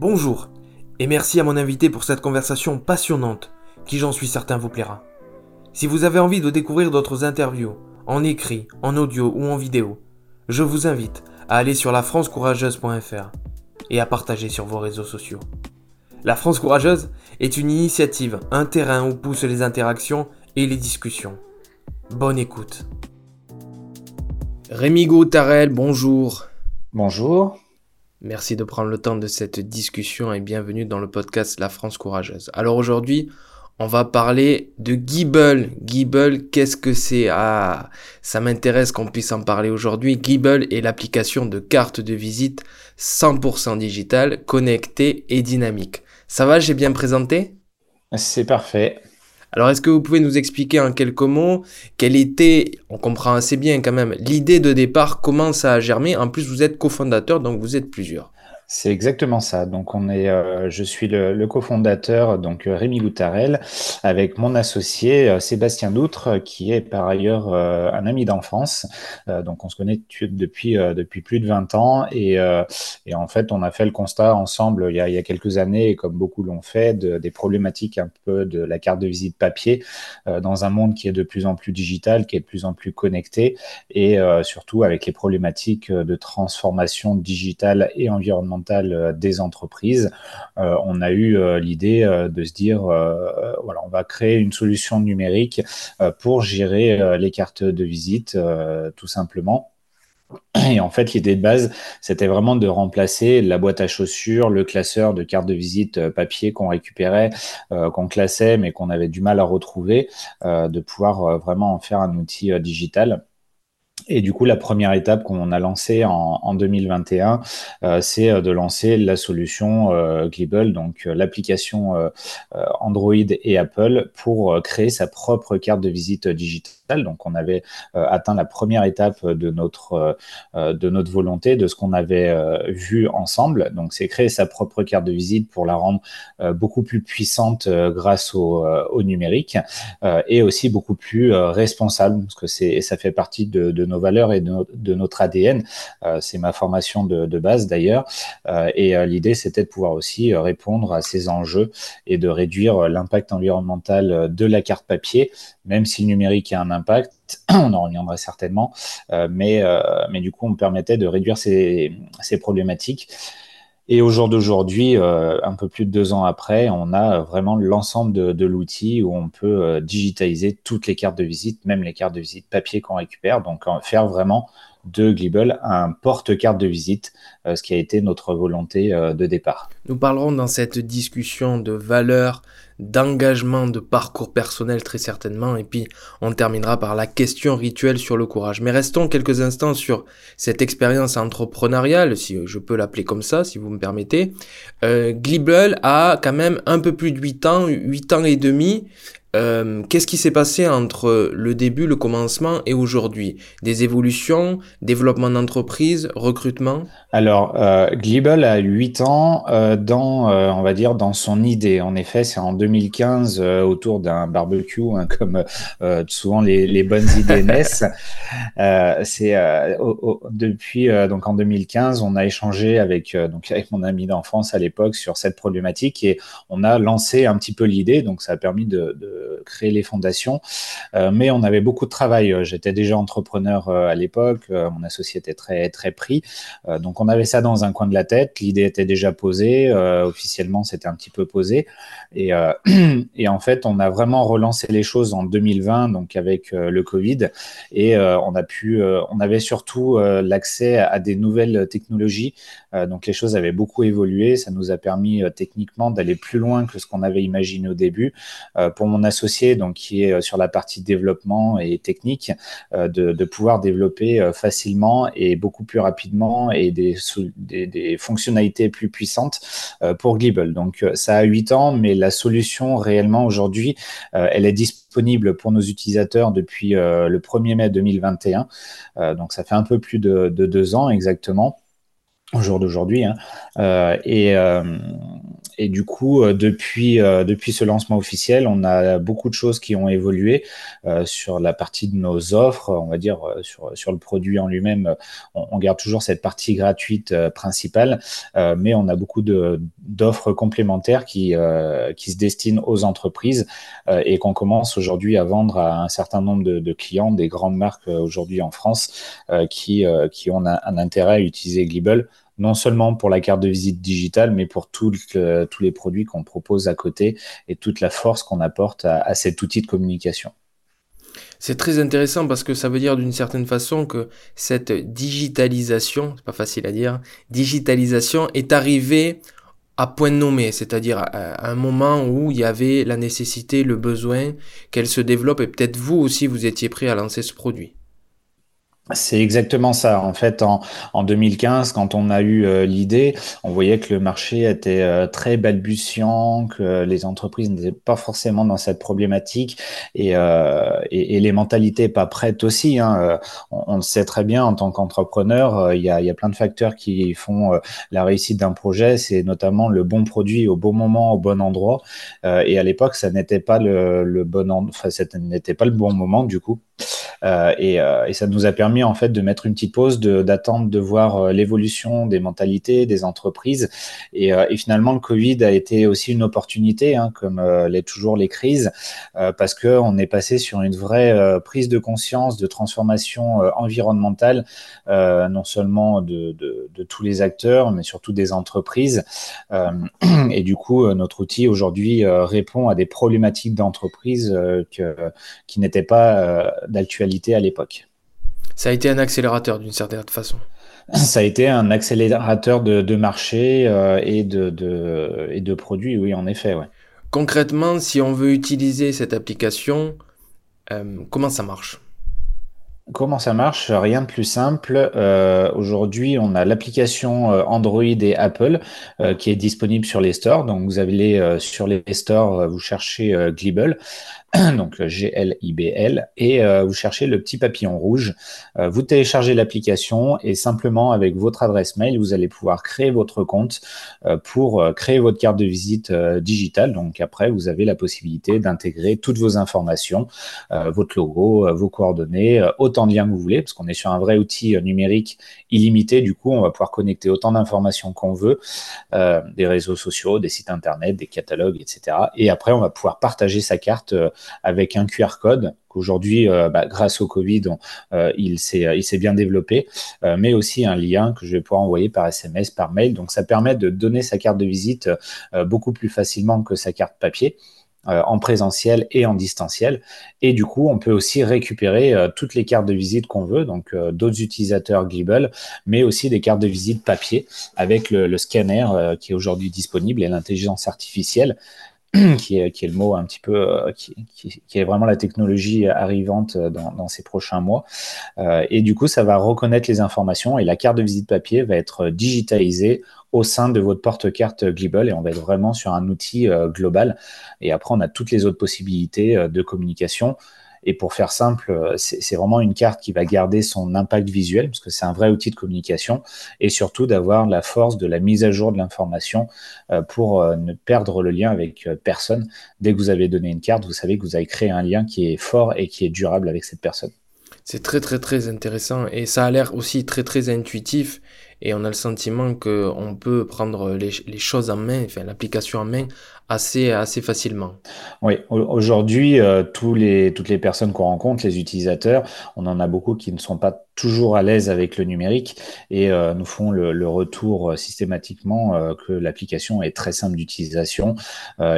Bonjour, et merci à mon invité pour cette conversation passionnante qui j'en suis certain vous plaira. Si vous avez envie de découvrir d'autres interviews, en écrit, en audio ou en vidéo, je vous invite à aller sur lafrancecourageuse.fr et à partager sur vos réseaux sociaux. La France Courageuse est une initiative, un terrain où poussent les interactions et les discussions. Bonne écoute. Rémi Goutarel, bonjour. Bonjour. Merci de prendre le temps de cette discussion et bienvenue dans le podcast La France Courageuse. Alors aujourd'hui, on va parler de Gibble. Gibble, qu'est-ce que c'est? Ah, ça m'intéresse qu'on puisse en parler aujourd'hui. Gibble est l'application de carte de visite 100% digitale, connectée et dynamique. Ça va, j'ai bien présenté? C'est parfait. Alors, est-ce que vous pouvez nous expliquer en quelques mots quelle était, on comprend assez bien quand même, l'idée de départ, comment ça a germé? En plus, vous êtes cofondateur, donc vous êtes plusieurs. C'est exactement ça. Donc, on est, euh, je suis le, cofondateur, donc euh, Rémi Goutarel, avec mon associé euh, Sébastien Doutre, qui est par ailleurs un ami d'enfance. donc, on se connaît depuis depuis plus de 20 ans et, et, en fait, on a fait le constat ensemble il y a, il y a quelques années, comme beaucoup l'ont fait, de, des problématiques un peu de la carte de visite papier dans un monde qui est de plus en plus digital, qui est de plus en plus connecté et surtout avec les problématiques de transformation digitale et environnementale euh, des entreprises, euh, on a eu euh, l'idée de se dire, voilà, on va créer une solution numérique pour gérer les cartes de visite, tout simplement. Et en fait, l'idée de base, c'était vraiment de remplacer la boîte à chaussures, le classeur de cartes de visite papier qu'on récupérait, qu'on classait, mais qu'on avait du mal à retrouver, de pouvoir vraiment en faire un outil digital. Et du coup, la première étape qu'on a lancée en, 2021, euh, c'est euh, de lancer la solution euh, donc euh, l'application Android et Apple pour créer sa propre carte de visite digitale donc on avait euh, atteint la première étape de notre, euh, euh, de notre volonté, de ce qu'on avait vu ensemble. Donc c'est créer sa propre carte de visite pour la rendre beaucoup plus puissante grâce au, au numérique et aussi beaucoup plus responsable, parce que c'est, ça fait partie de, de, nos valeurs et de, notre ADN. c'est ma formation de, base d'ailleurs. et l'idée, c'était de pouvoir aussi répondre à ces enjeux et de réduire l'impact environnemental de la carte papier, même si le numérique a un impact, on en reviendrait certainement, euh, mais, euh, mais du coup, on permettait de réduire ces, ces problématiques. Et au jour d'aujourd'hui, euh, un peu plus de deux ans après, on a vraiment l'ensemble de, de l'outil où on peut digitaliser toutes les cartes de visite, même les cartes de visite papier qu'on récupère. Donc, faire vraiment de Glibble un porte-carte de visite, ce qui a été notre volonté de départ. Nous parlerons dans cette discussion de valeur, d'engagement, de parcours personnel très certainement, et puis on terminera par la question rituelle sur le courage. Mais restons quelques instants sur cette expérience entrepreneuriale, si je peux l'appeler comme ça, si vous me permettez. Euh, a quand même un peu plus de 8 ans, 8 ans et demi. Euh, qu'est-ce qui s'est passé entre le début, le commencement et aujourd'hui? Des évolutions, développement d'entreprise, recrutement? Alors, euh, a 8 ans euh, dans, euh, on va dire, dans son idée. En effet, c'est en 2015, autour d'un barbecue, hein, comme souvent les, les, bonnes idées naissent. c'est depuis donc en 2015, on a échangé avec donc avec mon ami d'enfance à l'époque sur cette problématique et on a lancé un petit peu l'idée. Donc, ça a permis de, de créer les fondations. Euh, mais on avait beaucoup de travail. J'étais déjà entrepreneur euh, à l'époque. Euh, mon associé était très, très pris. donc, on avait ça dans un coin de la tête. L'idée était déjà posée. officiellement, c'était un petit peu posé. Et, et, en fait, on a vraiment relancé les choses en 2020, donc avec le Covid. Et on a pu, on avait surtout l'accès à des nouvelles technologies. donc, les choses avaient beaucoup évolué. Ça nous a permis techniquement d'aller plus loin que ce qu'on avait imaginé au début. pour mon associé, donc qui est euh, sur la partie développement et technique, euh, de, pouvoir développer euh, facilement et beaucoup plus rapidement et des, fonctionnalités plus puissantes pour Glibble. Donc ça a 8 ans, mais la solution réellement aujourd'hui, elle est disponible pour nos utilisateurs depuis le 1er mai 2021. donc ça fait un peu plus de, deux ans exactement au jour d'aujourd'hui. Hein. et, et du coup, depuis, depuis ce lancement officiel, on a beaucoup de choses qui ont évolué sur la partie de nos offres, on va dire sur, sur le produit en lui-même. On, on, garde toujours cette partie gratuite principale, mais on a beaucoup d'offres complémentaires qui, qui se destinent aux entreprises et qu'on commence aujourd'hui à vendre à un certain nombre de, de clients, des grandes marques aujourd'hui en France, qui, qui ont un, un intérêt à utiliser Glibble non seulement pour la carte de visite digitale, mais pour tous les produits qu'on propose à côté et toute la force qu'on apporte à, cet outil de communication. C'est très intéressant parce que ça veut dire d'une certaine façon que cette digitalisation, c'est pas facile à dire, digitalisation est arrivée à point nommé, c'est-à-dire à un moment où il y avait la nécessité, le besoin qu'elle se développe et peut-être vous aussi vous étiez prêt à lancer ce produit. C'est exactement ça. En fait, en, en 2015, quand on a eu euh, l'idée, on voyait que le marché était euh, très balbutiant, que les entreprises n'étaient pas forcément dans cette problématique et, euh, et, et, les mentalités pas prêtes aussi. Hein. On, on, le sait très bien en tant qu'entrepreneur, il y, a, y, a, plein de facteurs qui font la réussite d'un projet. C'est notamment le bon produit au bon moment, au bon endroit. et à l'époque, ça n'était pas le, le bon, enfin, ça n'était pas le bon moment du coup. Euh, et, euh, et, ça nous a permis en fait de mettre une petite pause, d'attendre de, voir euh, l'évolution des mentalités, des entreprises. Et, finalement, le Covid a été aussi une opportunité, hein, comme l'est toujours les crises, parce que on est passé sur une vraie prise de conscience, de transformation environnementale, non seulement de, de, de, tous les acteurs, mais surtout des entreprises. et du coup, notre outil aujourd'hui répond à des problématiques d'entreprise qui n'étaient pas d'actualité à l'époque. Ça a été un accélérateur d'une certaine façon. Ça a été un accélérateur de, marché euh, et, de, et de produits, oui, en effet. Ouais. Concrètement, si on veut utiliser cette application, euh, comment ça marche? Comment ça marche? Rien de plus simple. Euh, aujourd'hui, on a l'application Android et Apple qui est disponible sur les stores. Donc, vous allez sur les stores, vous cherchez Glibble. donc G-L-I-B-L, et euh, vous cherchez le petit papillon rouge. Euh, vous téléchargez l'application et simplement avec votre adresse mail, vous allez pouvoir créer votre compte euh, pour créer votre carte de visite digitale. Donc après, vous avez la possibilité d'intégrer toutes vos informations, votre logo, vos coordonnées, autant de liens que vous voulez, parce qu'on est sur un vrai outil numérique illimité. Du coup, on va pouvoir connecter autant d'informations qu'on veut, des réseaux sociaux, des sites internet, des catalogues, etc. Et après, on va pouvoir partager sa carte avec un QR code qu'aujourd'hui, euh, bah, grâce au Covid, euh, il s'est bien développé, euh, mais aussi un lien que je vais pouvoir envoyer par SMS, par mail. Donc ça permet de donner sa carte de visite beaucoup plus facilement que sa carte papier. en présentiel et en distanciel. Et du coup, on peut aussi récupérer toutes les cartes de visite qu'on veut, donc d'autres utilisateurs Glibble, mais aussi des cartes de visite papier avec le scanner qui est aujourd'hui disponible et l'intelligence artificielle qui est, qui est le mot un petit peu, euh, qui, qui, est vraiment la technologie arrivante dans, dans ces prochains mois. Euh, et du coup, ça va reconnaître les informations et la carte de visite papier va être digitalisée au sein de votre porte-carte Glibble et on va être vraiment sur un outil euh, global. Et après, on a toutes les autres possibilités de communication. Et pour faire simple, euh, c'est vraiment une carte qui va garder son impact visuel, parce que c'est un vrai outil de communication, et surtout d'avoir la force de la mise à jour de l'information euh, pour euh, ne perdre le lien avec personne. Dès que vous avez donné une carte, vous savez que vous avez créé un lien qui est fort et qui est durable avec cette personne. C'est très très très intéressant et ça a l'air aussi très très intuitif et on a le sentiment qu'on peut prendre les, choses en main, enfin l'application en main assez, assez facilement. Oui, aujourd'hui, euh, les, toutes les personnes qu'on rencontre, les utilisateurs, on en a beaucoup qui ne sont pas toujours à l'aise avec le numérique et euh, nous font le, retour euh, systématiquement euh, que l'application est très simple d'utilisation.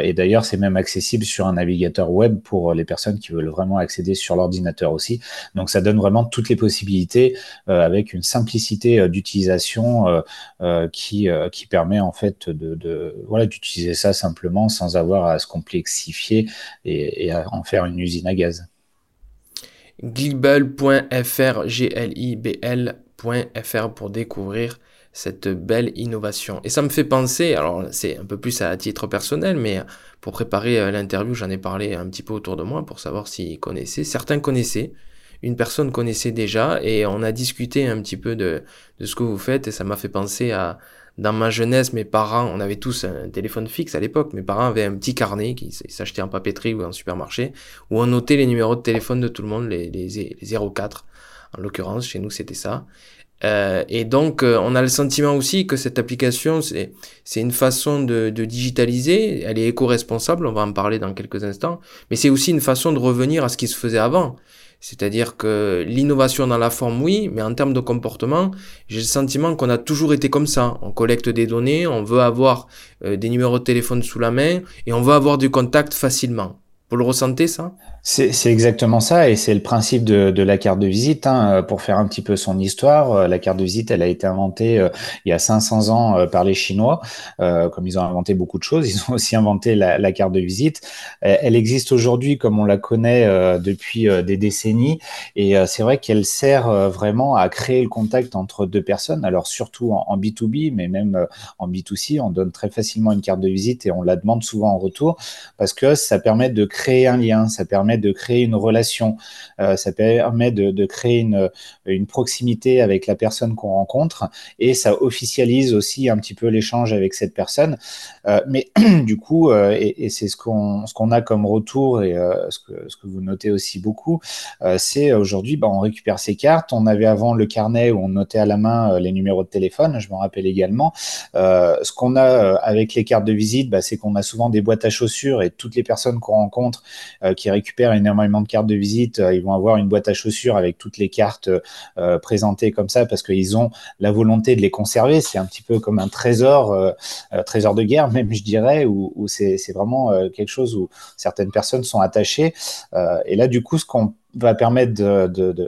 Et d'ailleurs, c'est même accessible sur un navigateur web pour les personnes qui veulent vraiment accéder sur l'ordinateur aussi. Donc, ça donne vraiment toutes les possibilités avec une simplicité d'utilisation qui, qui permet en fait de, voilà d'utiliser ça simplement sans avoir à se complexifier et, à en faire une usine à gaz. Glibble.fr, G-L-I-B-L.fr pour découvrir cette belle innovation. Et ça me fait penser, alors c'est un peu plus à titre personnel, mais pour préparer euh, l'interview, j'en ai parlé un petit peu autour de moi pour savoir s'ils connaissaient. Certains connaissaient une personne connaissait déjà et on a discuté un petit peu de, de ce que vous faites et ça m'a fait penser à dans ma jeunesse, mes parents, on avait tous un téléphone fixe à l'époque. Mes parents avaient un petit carnet qui s'achetait en papeterie ou en supermarché où on notait les numéros de téléphone de tout le monde, les, les, les 04. En l'occurrence, chez nous, c'était ça. Euh, et donc, euh, on a le sentiment aussi que cette application, c'est, une façon de, de digitaliser. Elle est éco-responsable, on va en parler dans quelques instants. Mais c'est aussi une façon de revenir à ce qui se faisait avant. C'est-à-dire que l'innovation dans la forme, oui, mais en termes de comportement, j'ai le sentiment qu'on a toujours été comme ça. On collecte des données, on veut avoir euh, des numéros de téléphone sous la main et on veut avoir du contact facilement. Vous le ressentez, ça? C'est exactement ça, et c'est le principe de, la carte de visite. Hein. Pour faire un petit peu son histoire, euh, la carte de visite, elle a été inventée euh, il y a 500 ans euh, par les Chinois. comme ils ont inventé beaucoup de choses, ils ont aussi inventé la, la carte de visite. elle existe aujourd'hui comme on la connaît depuis des décennies, et c'est vrai qu'elle sert vraiment à créer le contact entre deux personnes. Alors surtout en, en, B2B, mais même en B2C, on donne très facilement une carte de visite et on la demande souvent en retour parce que ça permet de créer un lien, ça permet de créer une relation, euh, ça permet de, créer une, une, proximité avec la personne qu'on rencontre et ça officialise aussi un petit peu l'échange avec cette personne. Euh, mais du coup, euh, et, c'est ce qu'on ce qu'on a comme retour et ce, que, ce que vous notez aussi beaucoup, c'est aujourd'hui, bah, on récupère ces cartes. On avait avant le carnet où on notait à la main les numéros de téléphone, je m'en rappelle également. ce qu'on a avec les cartes de visite, bah, c'est qu'on a souvent des boîtes à chaussures et toutes les personnes qu'on rencontre qui récupèrent énormément de cartes de visite, euh, ils vont avoir une boîte à chaussures avec toutes les cartes euh, présentées comme ça parce qu'ils ont la volonté de les conserver. C'est un petit peu comme un trésor, euh, trésor de guerre même, je dirais, où, c'est vraiment quelque chose où certaines personnes sont attachées. et là, du coup, ce qu'on va permettre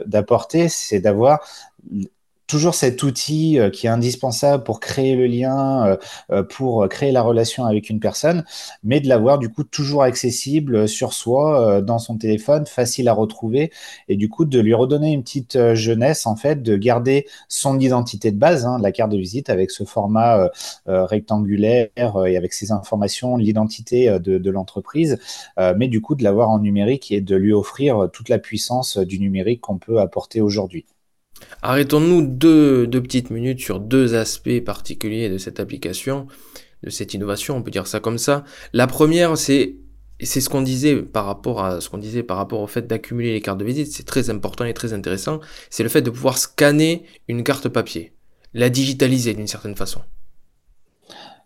d'apporter, c'est d'avoir toujours cet outil euh, qui est indispensable pour créer le lien, euh, euh, pour créer la relation avec une personne, mais de l'avoir du coup toujours accessible sur soi, dans son téléphone, facile à retrouver, et du coup de lui redonner une petite jeunesse en fait, de garder son identité de base, hein, la carte de visite avec ce format rectangulaire et avec ces informations, l'identité de, de l'entreprise, mais du coup de l'avoir en numérique et de lui offrir toute la puissance du numérique qu'on peut apporter aujourd'hui. Arrêtons-nous deux, petites minutes sur deux aspects particuliers de cette application, de cette innovation, on peut dire ça comme ça. La première, c'est c'est ce qu'on disait par rapport à ce qu'on disait par rapport au fait d'accumuler les cartes de visite, c'est très important et très intéressant, c'est le fait de pouvoir scanner une carte papier, la digitaliser d'une certaine façon.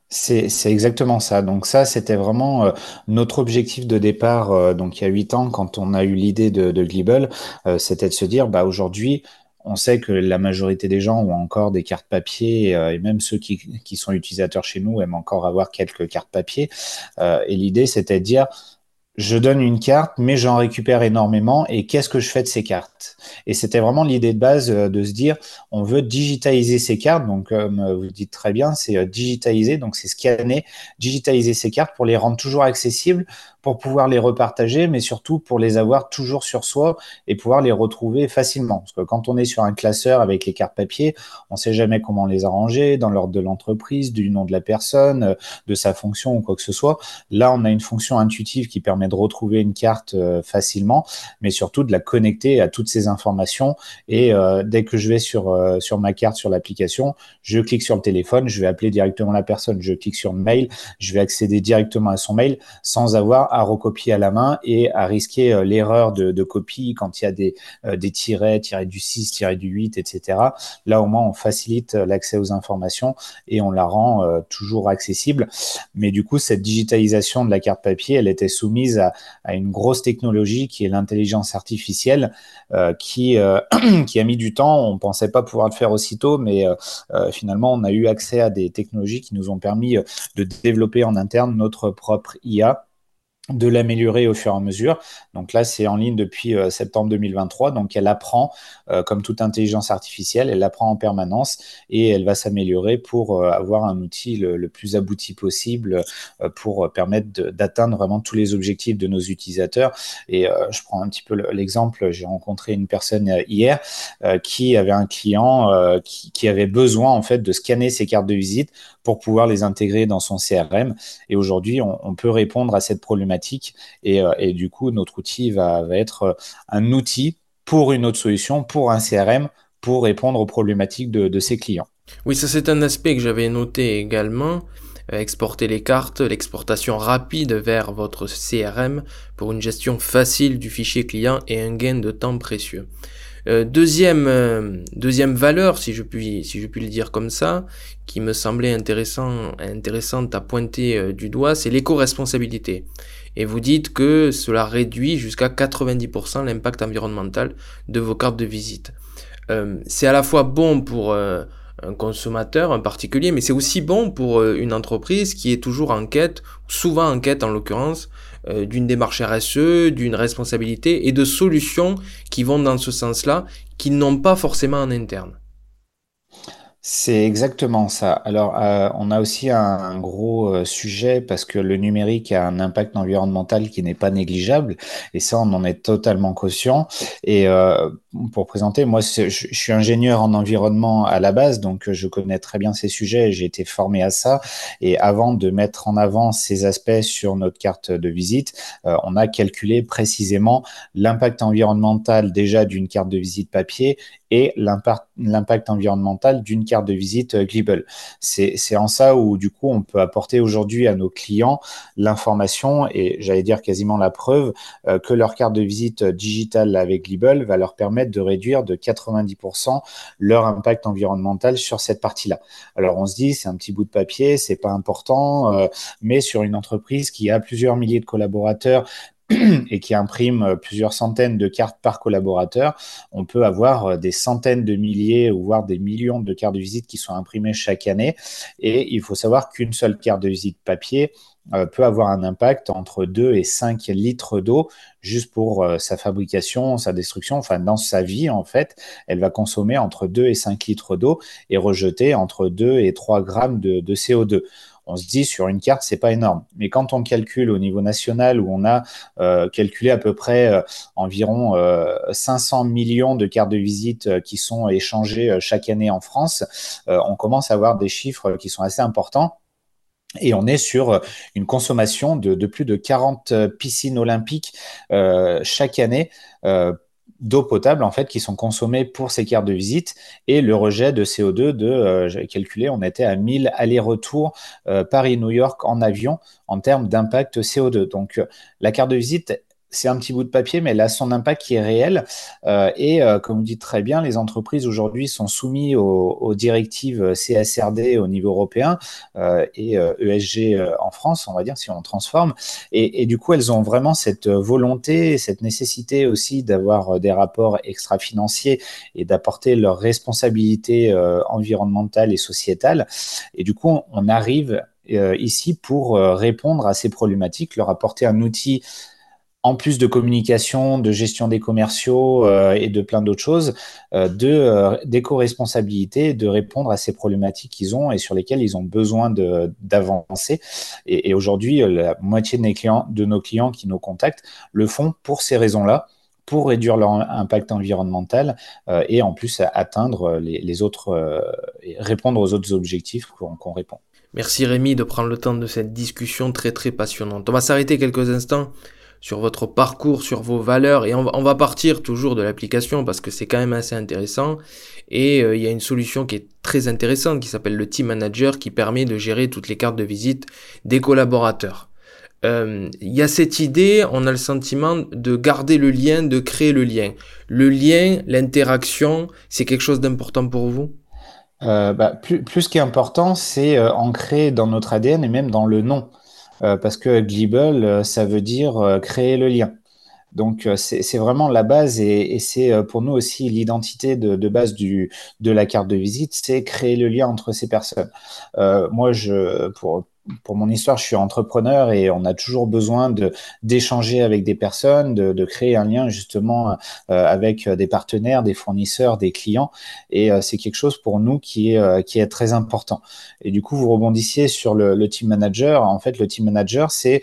C'est exactement ça. Donc ça, c'était vraiment euh, notre objectif de départ. Euh, donc il y a huit ans, quand on a eu l'idée de, de euh, c'était de se dire, bah aujourd'hui, on sait que la majorité des gens ont encore des cartes papier euh, et même ceux qui, sont utilisateurs chez nous aiment encore avoir quelques cartes papier. Euh, et l'idée, c'était de dire, je donne une carte, mais j'en récupère énormément. Et qu'est-ce que je fais de ces cartes? Et c'était vraiment l'idée de base euh, de se dire, on veut digitaliser ces cartes. Donc, comme vous dites très bien, c'est digitaliser, donc c'est scanner, digitaliser ces cartes pour les rendre toujours accessibles pour pouvoir les repartager, mais surtout pour les avoir toujours sur soi et pouvoir les retrouver facilement. Parce que quand on est sur un classeur avec les cartes papier, on ne sait jamais comment les arranger dans l'ordre de l'entreprise, du nom de la personne, de sa fonction ou quoi que ce soit. Là, on a une fonction intuitive qui permet de retrouver une carte euh, facilement, mais surtout de la connecter à toutes ces informations. Et euh, dès que je vais sur, euh, sur ma carte, sur l'application, je clique sur le téléphone, je vais appeler directement la personne, je clique sur mail, je vais accéder directement à son mail sans avoir à recopier à la main et à risquer euh, l'erreur de, copie quand il y a des, euh, des tirets, tirets du 6, tirets du 8, etc. Là, au moins, on facilite euh, l'accès aux informations et on la rend toujours accessible. Mais du coup, cette digitalisation de la carte papier, elle était soumise à, une grosse technologie qui est l'intelligence artificielle, qui, qui a mis du temps. On ne pensait pas pouvoir le faire aussitôt, mais finalement, on a eu accès à des technologies qui nous ont permis de développer en interne notre propre IA de l'améliorer au fur et à mesure. Donc là, c'est en ligne depuis euh, septembre 2023. Donc elle apprend, euh, comme toute intelligence artificielle, elle apprend en permanence et elle va s'améliorer pour euh, avoir un outil le, plus abouti possible pour permettre d'atteindre vraiment tous les objectifs de nos utilisateurs. Et je prends un petit peu l'exemple, j'ai rencontré une personne hier qui avait un client qui, qui avait besoin en fait de scanner ses cartes de visite pour pouvoir les intégrer dans son CRM. Et aujourd'hui, on, peut répondre à cette problématique. Et, euh, et, du coup, notre outil va, être euh, un outil pour une autre solution, pour un CRM, pour répondre aux problématiques de, ses clients. Oui, ça c'est un aspect que j'avais noté également. Euh, exporter les cartes, l'exportation rapide vers votre CRM pour une gestion facile du fichier client et un gain de temps précieux. Deuxième, deuxième valeur, si je puis, si je puis le dire comme ça, qui me semblait intéressant, intéressante à pointer du doigt, c'est l'éco-responsabilité. Et vous dites que cela réduit jusqu'à 90% l'impact environnemental de vos cartes de visite. c'est à la fois bon pour un consommateur, un particulier, mais c'est aussi bon pour euh, une entreprise qui est toujours en quête, souvent en quête en l'occurrence, euh, d'une démarche RSE, d'une responsabilité et de solutions qui vont dans ce sens-là, qu'ils n'ont pas forcément en interne. C'est exactement ça. Alors, euh, on a aussi un, gros euh, sujet parce que le numérique a un impact environnemental qui n'est pas négligeable, et ça, on en est totalement conscient. Et euh, pour présenter, moi, je, je, suis ingénieur en environnement à la base, donc je connais très bien ces sujets. J'ai été formé à ça. Et avant de mettre en avant ces aspects sur notre carte de visite, on a calculé précisément l'impact environnemental déjà d'une carte de visite papier et l'impact environnemental d'une carte de visite euh, Glibble. C'est en ça où, du coup, on peut apporter aujourd'hui à nos clients l'information et j'allais dire quasiment la preuve euh, que leur carte de visite digitale avec Glibble va leur permettre de réduire de 90% leur impact environnemental sur cette partie-là. Alors, on se dit, c'est un petit bout de papier, c'est pas important, euh, mais sur une entreprise qui a plusieurs milliers de collaborateurs, et qui imprime euh, plusieurs centaines de cartes par collaborateur, on peut avoir euh, des centaines de milliers ou voire des millions de cartes de visite qui sont imprimées chaque année. Et il faut savoir qu'une seule carte de visite papier euh, peut avoir un impact entre 2 et 5 litres d'eau juste pour sa fabrication, sa destruction, enfin dans sa vie en fait, elle va consommer entre 2 et 5 litres d'eau et rejeter entre 2 et 3 grammes de, de CO2 on se dit sur une carte, c'est pas énorme. Mais quand on calcule au niveau national, où on a euh, calculé à peu près euh, environ 500 euh, millions de cartes de visite qui sont échangées chaque année en France, on commence à avoir des chiffres qui sont assez importants. Et on est sur une consommation de, de plus de 40 piscines olympiques chaque année d'eau potable en fait qui sont consommées pour ces cartes de visite et le rejet de CO2 de euh, j'avais calculé on était à 1000 allers-retours euh, Paris-New York en avion en termes d'impact CO2 donc euh, la carte de visite c'est un petit bout de papier, mais a son impact qui est réel. Euh, et euh, comme vous dites très bien, les entreprises aujourd'hui sont soumises aux, directives CSRD au niveau européen euh, et ESG e en France, on va dire, si on transforme. Et, du coup, elles ont vraiment cette volonté, cette nécessité aussi d'avoir des rapports extra-financiers et d'apporter leurs responsabilités environnementales et sociétales. Et du coup, on arrive ici pour répondre à ces problématiques, leur apporter un outil en plus de communication, de gestion des commerciaux euh, et de plein d'autres choses, euh, de euh, d'éco-responsabilité, de répondre à ces problématiques qu'ils ont et sur lesquelles ils ont besoin d'avancer. Et, aujourd'hui, la moitié de, nos clients, qui nous contactent le font pour ces raisons-là pour réduire leur impact environnemental et en plus atteindre les, autres répondre aux autres objectifs qu'on répond. Merci Rémi de prendre le temps de cette discussion très très passionnante. On va s'arrêter quelques instants sur votre parcours, sur vos valeurs, et on va, partir toujours de l'application parce que c'est quand même assez intéressant. Et euh, il y a une solution qui est très intéressante qui s'appelle le Team Manager qui permet de gérer toutes les cartes de visite des collaborateurs. Euh, il y a cette idée, on a le sentiment de garder le lien, de créer le lien. Le lien, l'interaction, c'est quelque chose d'important pour vous? Euh, bah, plus, plus ce qui est important, c'est ancré dans notre ADN et même dans le nom. Euh, parce que Glibble, euh, ça veut dire euh, créer le lien. Donc c'est vraiment la base et, c'est pour nous aussi l'identité de, base de la carte de visite, c'est créer le lien entre ces personnes. moi, je, pour, pour mon histoire, je suis entrepreneur et on a toujours besoin d'échanger avec des personnes, de, créer un lien justement euh, avec des partenaires, des fournisseurs, des clients. Et euh, c'est quelque chose pour nous qui est euh, très important. Et du coup, vous rebondissiez sur le, team manager. En fait, le team manager, c'est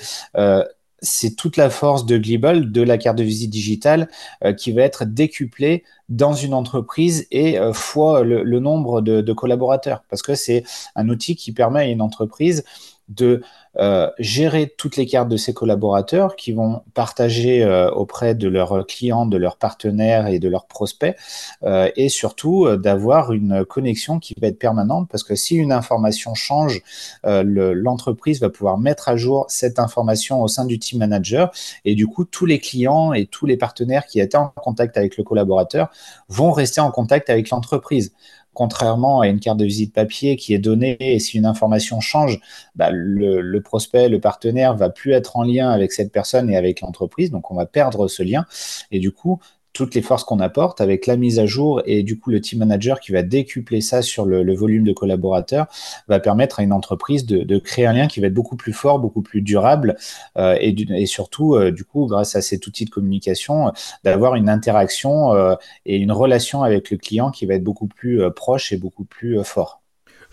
toute la force de Glibble, de la carte de visite digitale, qui va être décuplée dans une entreprise et fois le, nombre de, collaborateurs. Parce que c'est un outil qui permet à une entreprise de euh, gérer toutes les cartes de ses collaborateurs qui vont partager euh, auprès de leurs clients, de leurs partenaires et de leurs prospects, euh, et surtout d'avoir une connexion qui va être permanente parce que si une information change, l'entreprise va pouvoir mettre à jour cette information au sein du team manager et du coup tous les clients et tous les partenaires qui étaient en contact avec le collaborateur vont rester en contact avec l'entreprise contrairement à une carte de visite papier qui est donnée et si une information change, bah, le, prospect, le partenaire va plus être en lien avec cette personne et avec l'entreprise, donc on va perdre ce lien. Et du coup, toutes les forces qu'on apporte avec la mise à jour et du coup le team manager qui va décupler ça sur le, volume de collaborateurs va permettre à une entreprise de, créer un lien qui va être beaucoup plus fort, beaucoup plus durable euh, et, surtout euh, du coup grâce à cet outil de communication d'avoir une interaction euh, et une relation avec le client qui va être beaucoup plus proche et beaucoup plus fort.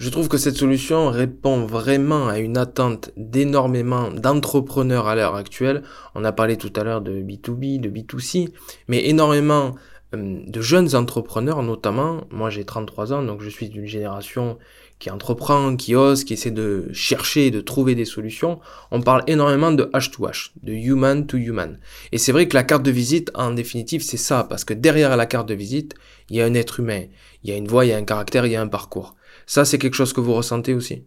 Je trouve que cette solution répond vraiment à une attente d'énormément d'entrepreneurs à l'heure actuelle. On a parlé tout à l'heure de B2B, de B2C, mais énormément euh, de jeunes entrepreneurs notamment. Moi j'ai 33 ans, donc je suis d'une génération qui entreprend, qui ose, qui essaie de chercher, de trouver des solutions. On parle énormément de H2H, de human to human. Et c'est vrai que la carte de visite, en définitive, c'est ça, parce que derrière la carte de visite, il y a un être humain, il y a une voix, il y a un caractère, il y a un parcours. Ça, c'est quelque chose que vous ressentez aussi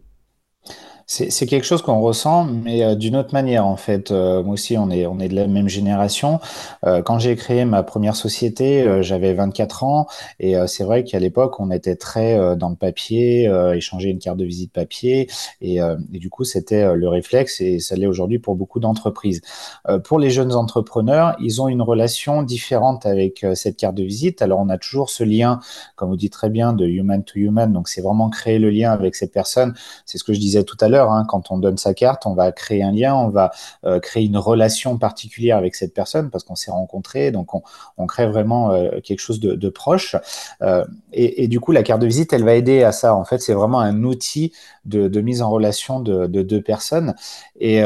c'est quelque chose qu'on ressent, mais euh, d'une autre manière en fait. Euh, moi aussi, on est, de la même génération. Euh, quand j'ai créé ma première société, j'avais 24 ans et c'est vrai qu'à l'époque, on était très dans le papier, échanger une carte de visite papier et, et du coup, c'était le réflexe et ça l'est aujourd'hui pour beaucoup d'entreprises. pour les jeunes entrepreneurs, ils ont une relation différente avec cette carte de visite. Alors, on a toujours ce lien, comme vous dites très bien, de human to human. Donc, c'est vraiment créer le lien avec cette personne. C'est ce que je disais tout à l'heure Hein. quand on donne sa carte, on va créer un lien, on va euh, créer une relation particulière avec cette personne parce qu'on s'est rencontré, donc on, crée vraiment euh, quelque chose de, proche. Euh, et, du coup, la carte de visite, elle va aider à ça. En fait, c'est vraiment un outil de, mise en relation de, deux personnes. Et,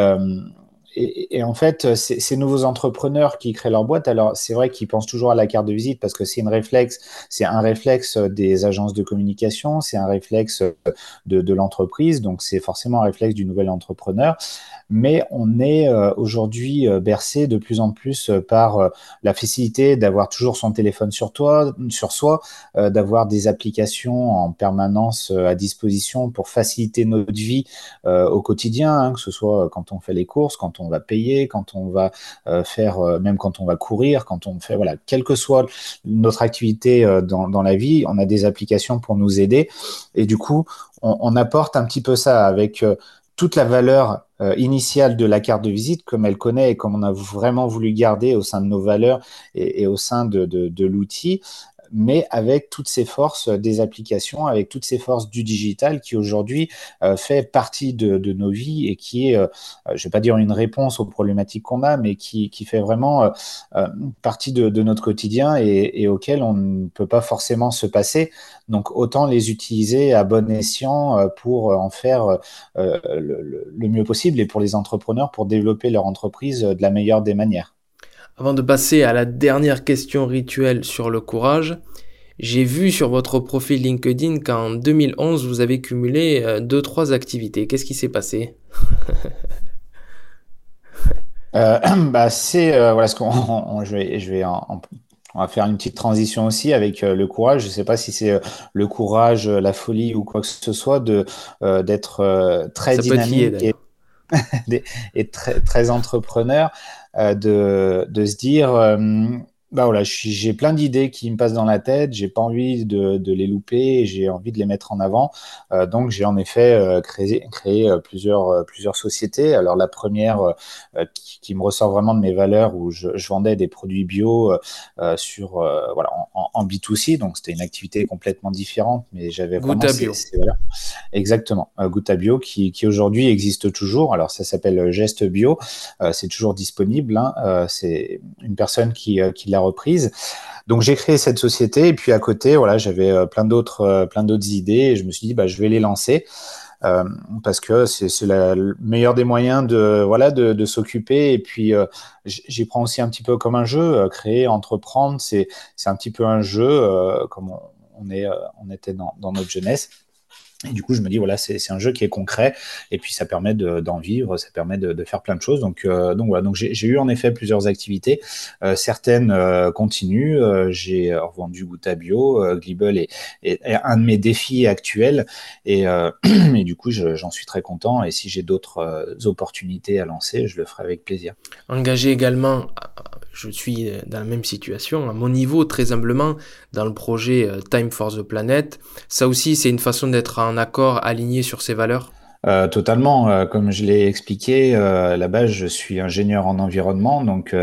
et, en fait, ces nouveaux entrepreneurs qui créent leur boîte, alors c'est vrai qu'ils pensent toujours à la carte de visite parce que c'est une réflexe, c'est un réflexe des agences de communication, c'est un réflexe de, de l'entreprise, donc c'est forcément un réflexe du nouvel entrepreneur. Mais on est euh, aujourd'hui euh, bercé de plus en plus euh, par la facilité d'avoir toujours son téléphone sur toi, sur soi, d'avoir des applications en permanence à disposition pour faciliter notre vie au quotidien, hein, que ce soit quand on fait les courses, quand on va payer, quand on va faire, même quand on va courir, quand on fait, voilà, quelle que soit notre activité dans, dans la vie, on a des applications pour nous aider. Et du coup, on, on apporte un petit peu ça avec toute la valeur euh, initiale de la carte de visite, comme elle connaît et comme on a vraiment voulu garder au sein de nos valeurs et, au sein de l'outil, mais avec toutes ces forces des applications, avec toutes ces forces du digital qui aujourd'hui euh, fait partie de, nos vies et qui est, euh, je ne vais pas dire une réponse aux problématiques qu'on a, mais qui, fait vraiment euh, partie de, notre quotidien et, auquel on ne peut pas forcément se passer. Donc autant les utiliser à bon escient pour en faire le mieux possible et pour les entrepreneurs pour développer leur entreprise de la meilleure des manières. Avant de passer à la dernière question rituelle sur le courage, j'ai vu sur votre profil LinkedIn qu'en 2011, vous avez cumulé 2-3 euh, activités. Qu'est-ce qui s'est passé? Euh, bah c'est euh, voilà ce qu'on je vais je vais on va faire une petite transition aussi avec le courage. Je ne sais pas si c'est le courage, la folie ou quoi que ce soit de d'être très dynamique et, et, très, très entrepreneur. Euh, de, de, se dire euh, bah voilà, j'ai plein d'idées qui me passent dans la tête, j'ai pas envie de, de les louper, j'ai envie de les mettre en avant. Euh, donc j'ai en effet euh, créé, créé euh, plusieurs, plusieurs sociétés. Alors la première qui, qui, me ressort vraiment de mes valeurs où je, je vendais des produits bio sur voilà en, en, B2C, donc c'était une activité complètement différente, mais j'avais vraiment bio. Exactement, Goutte à bio qui, qui aujourd'hui existe toujours. Alors ça s'appelle Geste Bio, c'est toujours disponible. Hein. c'est une personne qui, qui l'a reprise. Donc j'ai créé cette société et puis à côté, j'avais euh, plein d'autres, euh, plein d'autres idées et je me suis dit, bah, je vais les lancer. parce que c'est le meilleur des moyens de voilà de, s'occuper et puis j'y prends aussi un petit peu comme un jeu créer entreprendre c'est un petit peu un jeu comme on, était dans notre jeunesse et du coup, je me dis, voilà, c'est un jeu qui est concret, et puis ça permet d'en vivre, ça permet de, de, faire plein de choses. Donc, euh, donc voilà, donc j'ai eu en effet plusieurs activités. Euh, certaines euh, continuent. Euh, j'ai revendu Gouta Bio, Glibble est, est, un de mes défis actuels, et, et du coup, j'en suis très content. Et si j'ai d'autres opportunités à lancer, je le ferai avec plaisir. Engagé également je suis dans la même situation, à mon niveau, très humblement, dans le projet euh, Time for the Planet. Ça aussi, c'est une façon d'être en accord, aligné sur ses valeurs euh, totalement. Euh, comme je l'ai expliqué, euh, à la base, je suis ingénieur en environnement, donc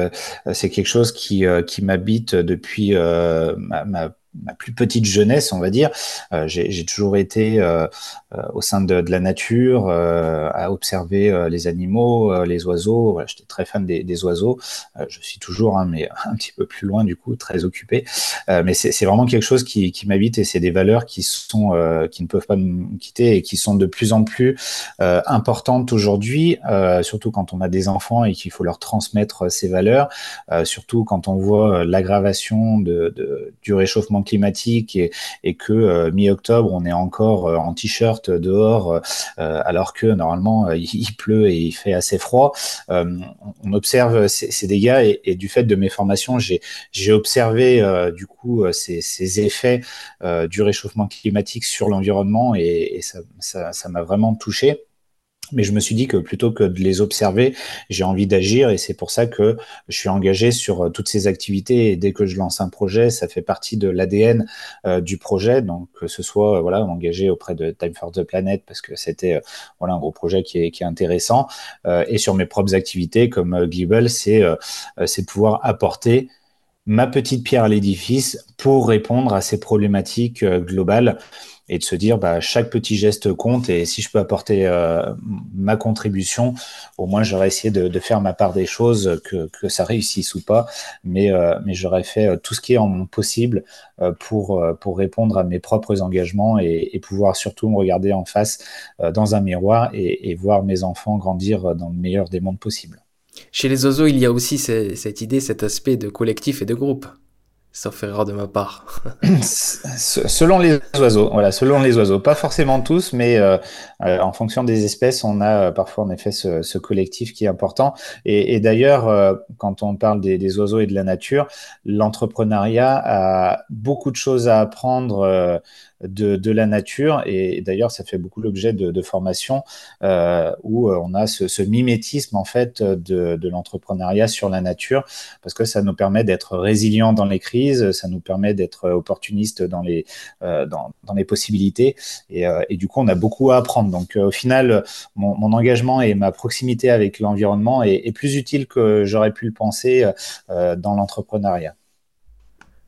c'est quelque chose qui, qui m'habite depuis ma, ma ma plus petite jeunesse, on va dire. Euh, j'ai toujours été euh, euh, au sein de, la nature, à observer les animaux, les oiseaux. J'étais très fan des, oiseaux. je suis toujours, hein, mais un petit peu plus loin du coup, très occupé. mais c'est vraiment quelque chose qui, m'habite et c'est des valeurs qui sont, qui ne peuvent pas me quitter et qui sont de plus en plus importantes aujourd'hui, surtout quand on a des enfants et qu'il faut leur transmettre ces valeurs, surtout quand on voit l'aggravation du réchauffement climatique et, que euh, mi-octobre, on est encore euh, en t-shirt dehors, euh, alors que normalement, il, pleut et il fait assez froid. on observe ces, dégâts et, du fait de mes formations, j'ai observé du coup ces, effets du réchauffement climatique sur l'environnement et, et ça m'a vraiment touché. Mais je me suis dit que plutôt que de les observer, j'ai envie d'agir et c'est pour ça que je suis engagé sur euh, toutes ces activités. Dès que je lance un projet, ça fait partie de l'ADN euh, du projet. Donc que ce soit euh, voilà engagé auprès de Time for the Planet parce que c'était un gros projet qui est, intéressant. et sur mes propres activités comme Glibble, c'est c'est pouvoir apporter ma petite pierre à l'édifice pour répondre à ces problématiques globales et de se dire bah, chaque petit geste compte et si je peux apporter euh, ma contribution, au moins j'aurais essayé de, faire ma part des choses, que, ça réussisse ou pas, mais, euh, mais j'aurais fait euh, tout ce qui est en mon possible pour, pour répondre à mes propres engagements et, et pouvoir surtout me regarder en face dans un miroir et, et, voir mes enfants grandir dans le meilleur des mondes possibles. Chez les oiseaux, il y a aussi cette idée, cet aspect de collectif et de groupe sauf erreur de ma part. selon les oiseaux, voilà, selon les oiseaux, pas forcément tous, mais euh, euh, en fonction des espèces, on a euh, parfois en effet ce, collectif qui est important. Et, d'ailleurs, quand on parle des, oiseaux et de la nature, l'entrepreneuriat a beaucoup de choses à apprendre de, la nature. Et d'ailleurs, ça fait beaucoup l'objet de, de formations euh, où on a ce, mimétisme en fait de, l'entrepreneuriat sur la nature, parce que ça nous permet d'être résilients dans les crises, ça nous permet d'être opportunistes dans les euh, dans, les possibilités. Et, euh, du coup, on a beaucoup à apprendre. Donc, euh, au final, mon, engagement et ma proximité avec l'environnement est, plus utile que j'aurais pu le penser euh, dans l'entrepreneuriat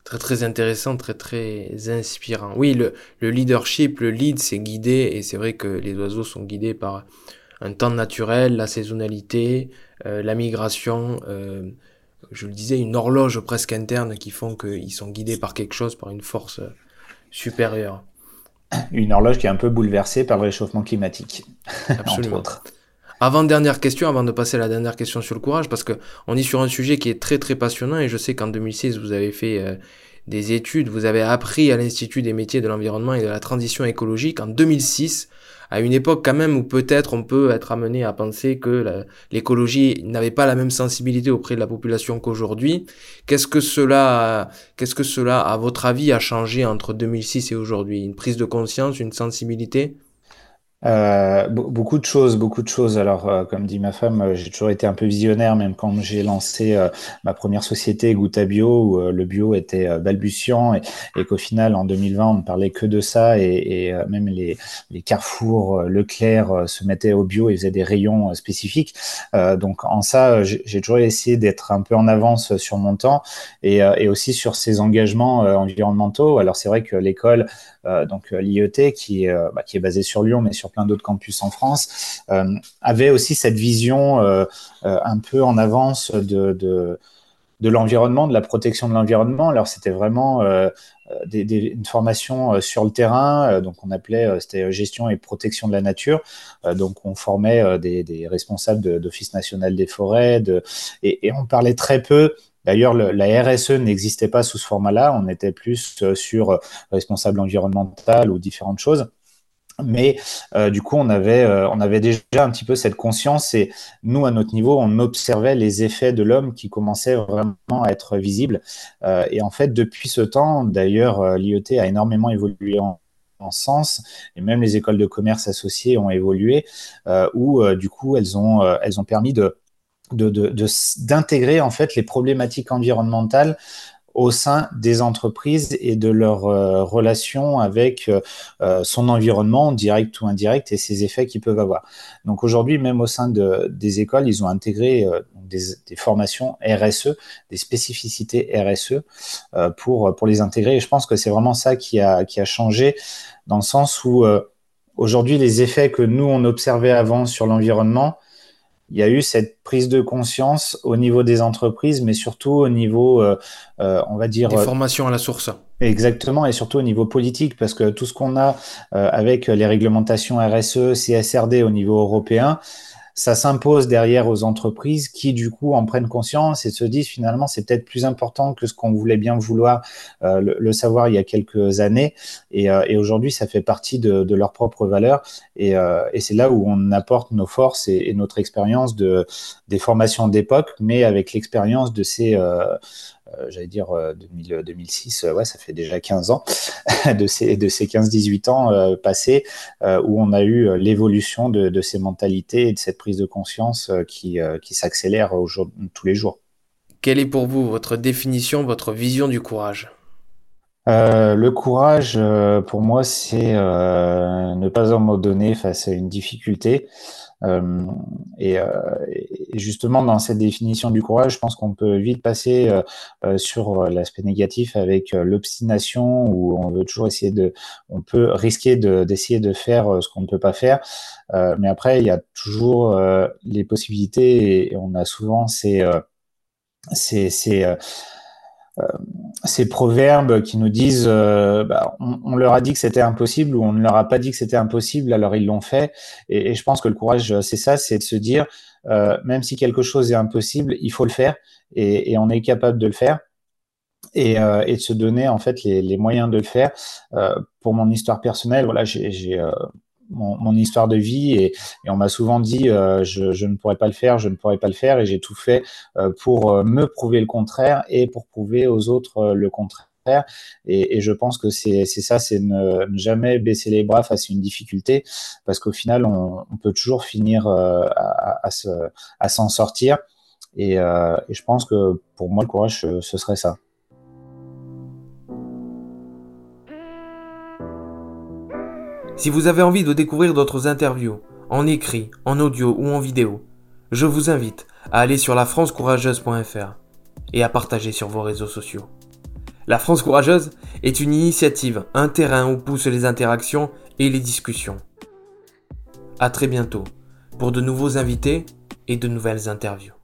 très très intéressant, très très inspirant. Oui, le, le leadership, le lead, c'est guidé, et c'est vrai que les oiseaux sont guidés par un temps naturel, la saisonnalité, euh, la migration, euh, je le disais, une horloge presque interne qui font qu'ils sont guidés par quelque chose, par une force supérieure. Une horloge qui est un peu bouleversée par le réchauffement climatique, Absolument. entre autres. Avant dernière question, avant de passer à la dernière question sur le courage, parce que on est sur un sujet qui est très très passionnant et je sais qu'en 2006 vous avez fait euh, des études, vous avez appris à l'Institut des métiers de l'environnement et de la transition écologique en 2006, à une époque quand même où peut-être on peut être amené à penser que l'écologie n'avait pas la même sensibilité auprès de la population qu'aujourd'hui. Qu'est-ce que cela, qu'est-ce que cela, à votre avis, a changé entre 2006 et aujourd'hui? Une prise de conscience, une sensibilité? Euh, beaucoup de choses, beaucoup de choses. Alors, euh, comme dit ma femme, euh, j'ai toujours été un peu visionnaire, même quand j'ai lancé ma première société, Gouta Bio, où le bio était balbutiant et, qu'au final, en 2020, on ne parlait que de ça et, même les, les Carrefour, Leclerc se mettaient au bio et faisaient des rayons spécifiques. donc, en ça, j'ai toujours essayé d'être un peu en avance sur mon temps et, aussi sur ces engagements environnementaux. Alors, c'est vrai que l'école, donc l'IET, bah, qui est basée sur Lyon, mais sur plein d'autres campus en France, euh, avait aussi cette vision euh, euh, un peu en avance de, de l'environnement, de la protection de l'environnement. Alors c'était vraiment une formation sur le terrain, donc on appelait c'était gestion et protection de la nature. donc on formait des, responsables d'Office national des forêts, et, on parlait très peu D'ailleurs, la RSE n'existait pas sous ce format-là. On était plus sur responsable environnemental ou différentes choses. Mais euh, du coup, on avait, euh, on avait déjà un petit peu cette conscience et nous, à notre niveau, on observait les effets de l'homme qui commençaient vraiment à être visibles. Euh, et en fait, depuis ce temps, d'ailleurs, l'IET a énormément évolué en, en sens et même les écoles de commerce associées ont évolué où du coup elles ont permis d'intégrer en fait les problématiques environnementales au sein des entreprises et de leur euh, relation avec euh, euh, son environnement, direct ou indirect, et ses effets qu'ils peuvent avoir. Donc aujourd'hui, même au sein de, des écoles, ils ont intégré des, des, formations RSE, des spécificités RSE pour, pour les intégrer. Et je pense que c'est vraiment ça qui a, qui a changé dans le sens où aujourd'hui, les effets que nous, on observait avant sur l'environnement, il y a eu cette prise de conscience au niveau des entreprises, mais surtout au niveau, euh, euh, on va dire... Des formations à la source. Exactement, et surtout au niveau politique, parce que tout ce qu'on a euh, avec les réglementations RSE, CSRD au niveau européen, ça s'impose derrière aux entreprises qui, du coup, en prennent conscience et se disent finalement, c'est peut-être plus important que ce qu'on voulait bien vouloir euh, le, savoir il y a quelques années. Et, euh, aujourd'hui, ça fait partie de, leurs propres valeurs. Et, euh, et c'est là où on apporte nos forces et, et notre expérience de, des formations d'époque, mais avec l'expérience de ces j'allais dire 2006, euh, euh, ouais, ça fait déjà 15 ans, de ces, de ces 15-18 ans passés, où on a eu l'évolution de, de, ces mentalités et de cette prise de conscience qui, qui s'accélère tous les jours. Quelle est pour vous votre définition, votre vision du courage? Euh, le courage, euh, pour moi, c'est euh, ne pas abandonner face à une difficulté. Et, et, justement, dans cette définition du courage, je pense qu'on peut vite passer sur l'aspect négatif avec l'obstination, où on veut toujours essayer de, on peut risquer d'essayer de, faire ce qu'on ne peut pas faire. mais après, il y a toujours les possibilités, et, on a souvent ces, ces, ces euh, ces proverbes qui nous disent euh, bah, on, leur a dit que c'était impossible ou on ne leur a pas dit que c'était impossible, alors ils l'ont fait. Et, je pense que le courage, c'est ça, c'est de se dire, euh, même si quelque chose est impossible, il faut le faire et, on est capable de le faire. Et, de se donner en fait les moyens de le faire. pour mon histoire personnelle, voilà, j'ai mon, histoire de vie et, on m'a souvent dit euh, je, ne pourrais pas le faire, je ne pourrais pas le faire et j'ai tout fait euh, pour euh, me prouver le contraire et pour prouver aux autres le contraire. Et, je pense que c'est ça, c'est ne, jamais baisser les bras face à une difficulté parce qu'au final, on, peut toujours finir à, à s'en sortir. Et, et, je pense que pour moi, le courage, ce serait ça. Si vous avez envie de découvrir d'autres interviews, en écrit, en audio ou en vidéo, je vous invite à aller sur lafrancecourageuse.fr et à partager sur vos réseaux sociaux. La France Courageuse est une initiative, un terrain où poussent les interactions et les discussions. À très bientôt pour de nouveaux invités et de nouvelles interviews.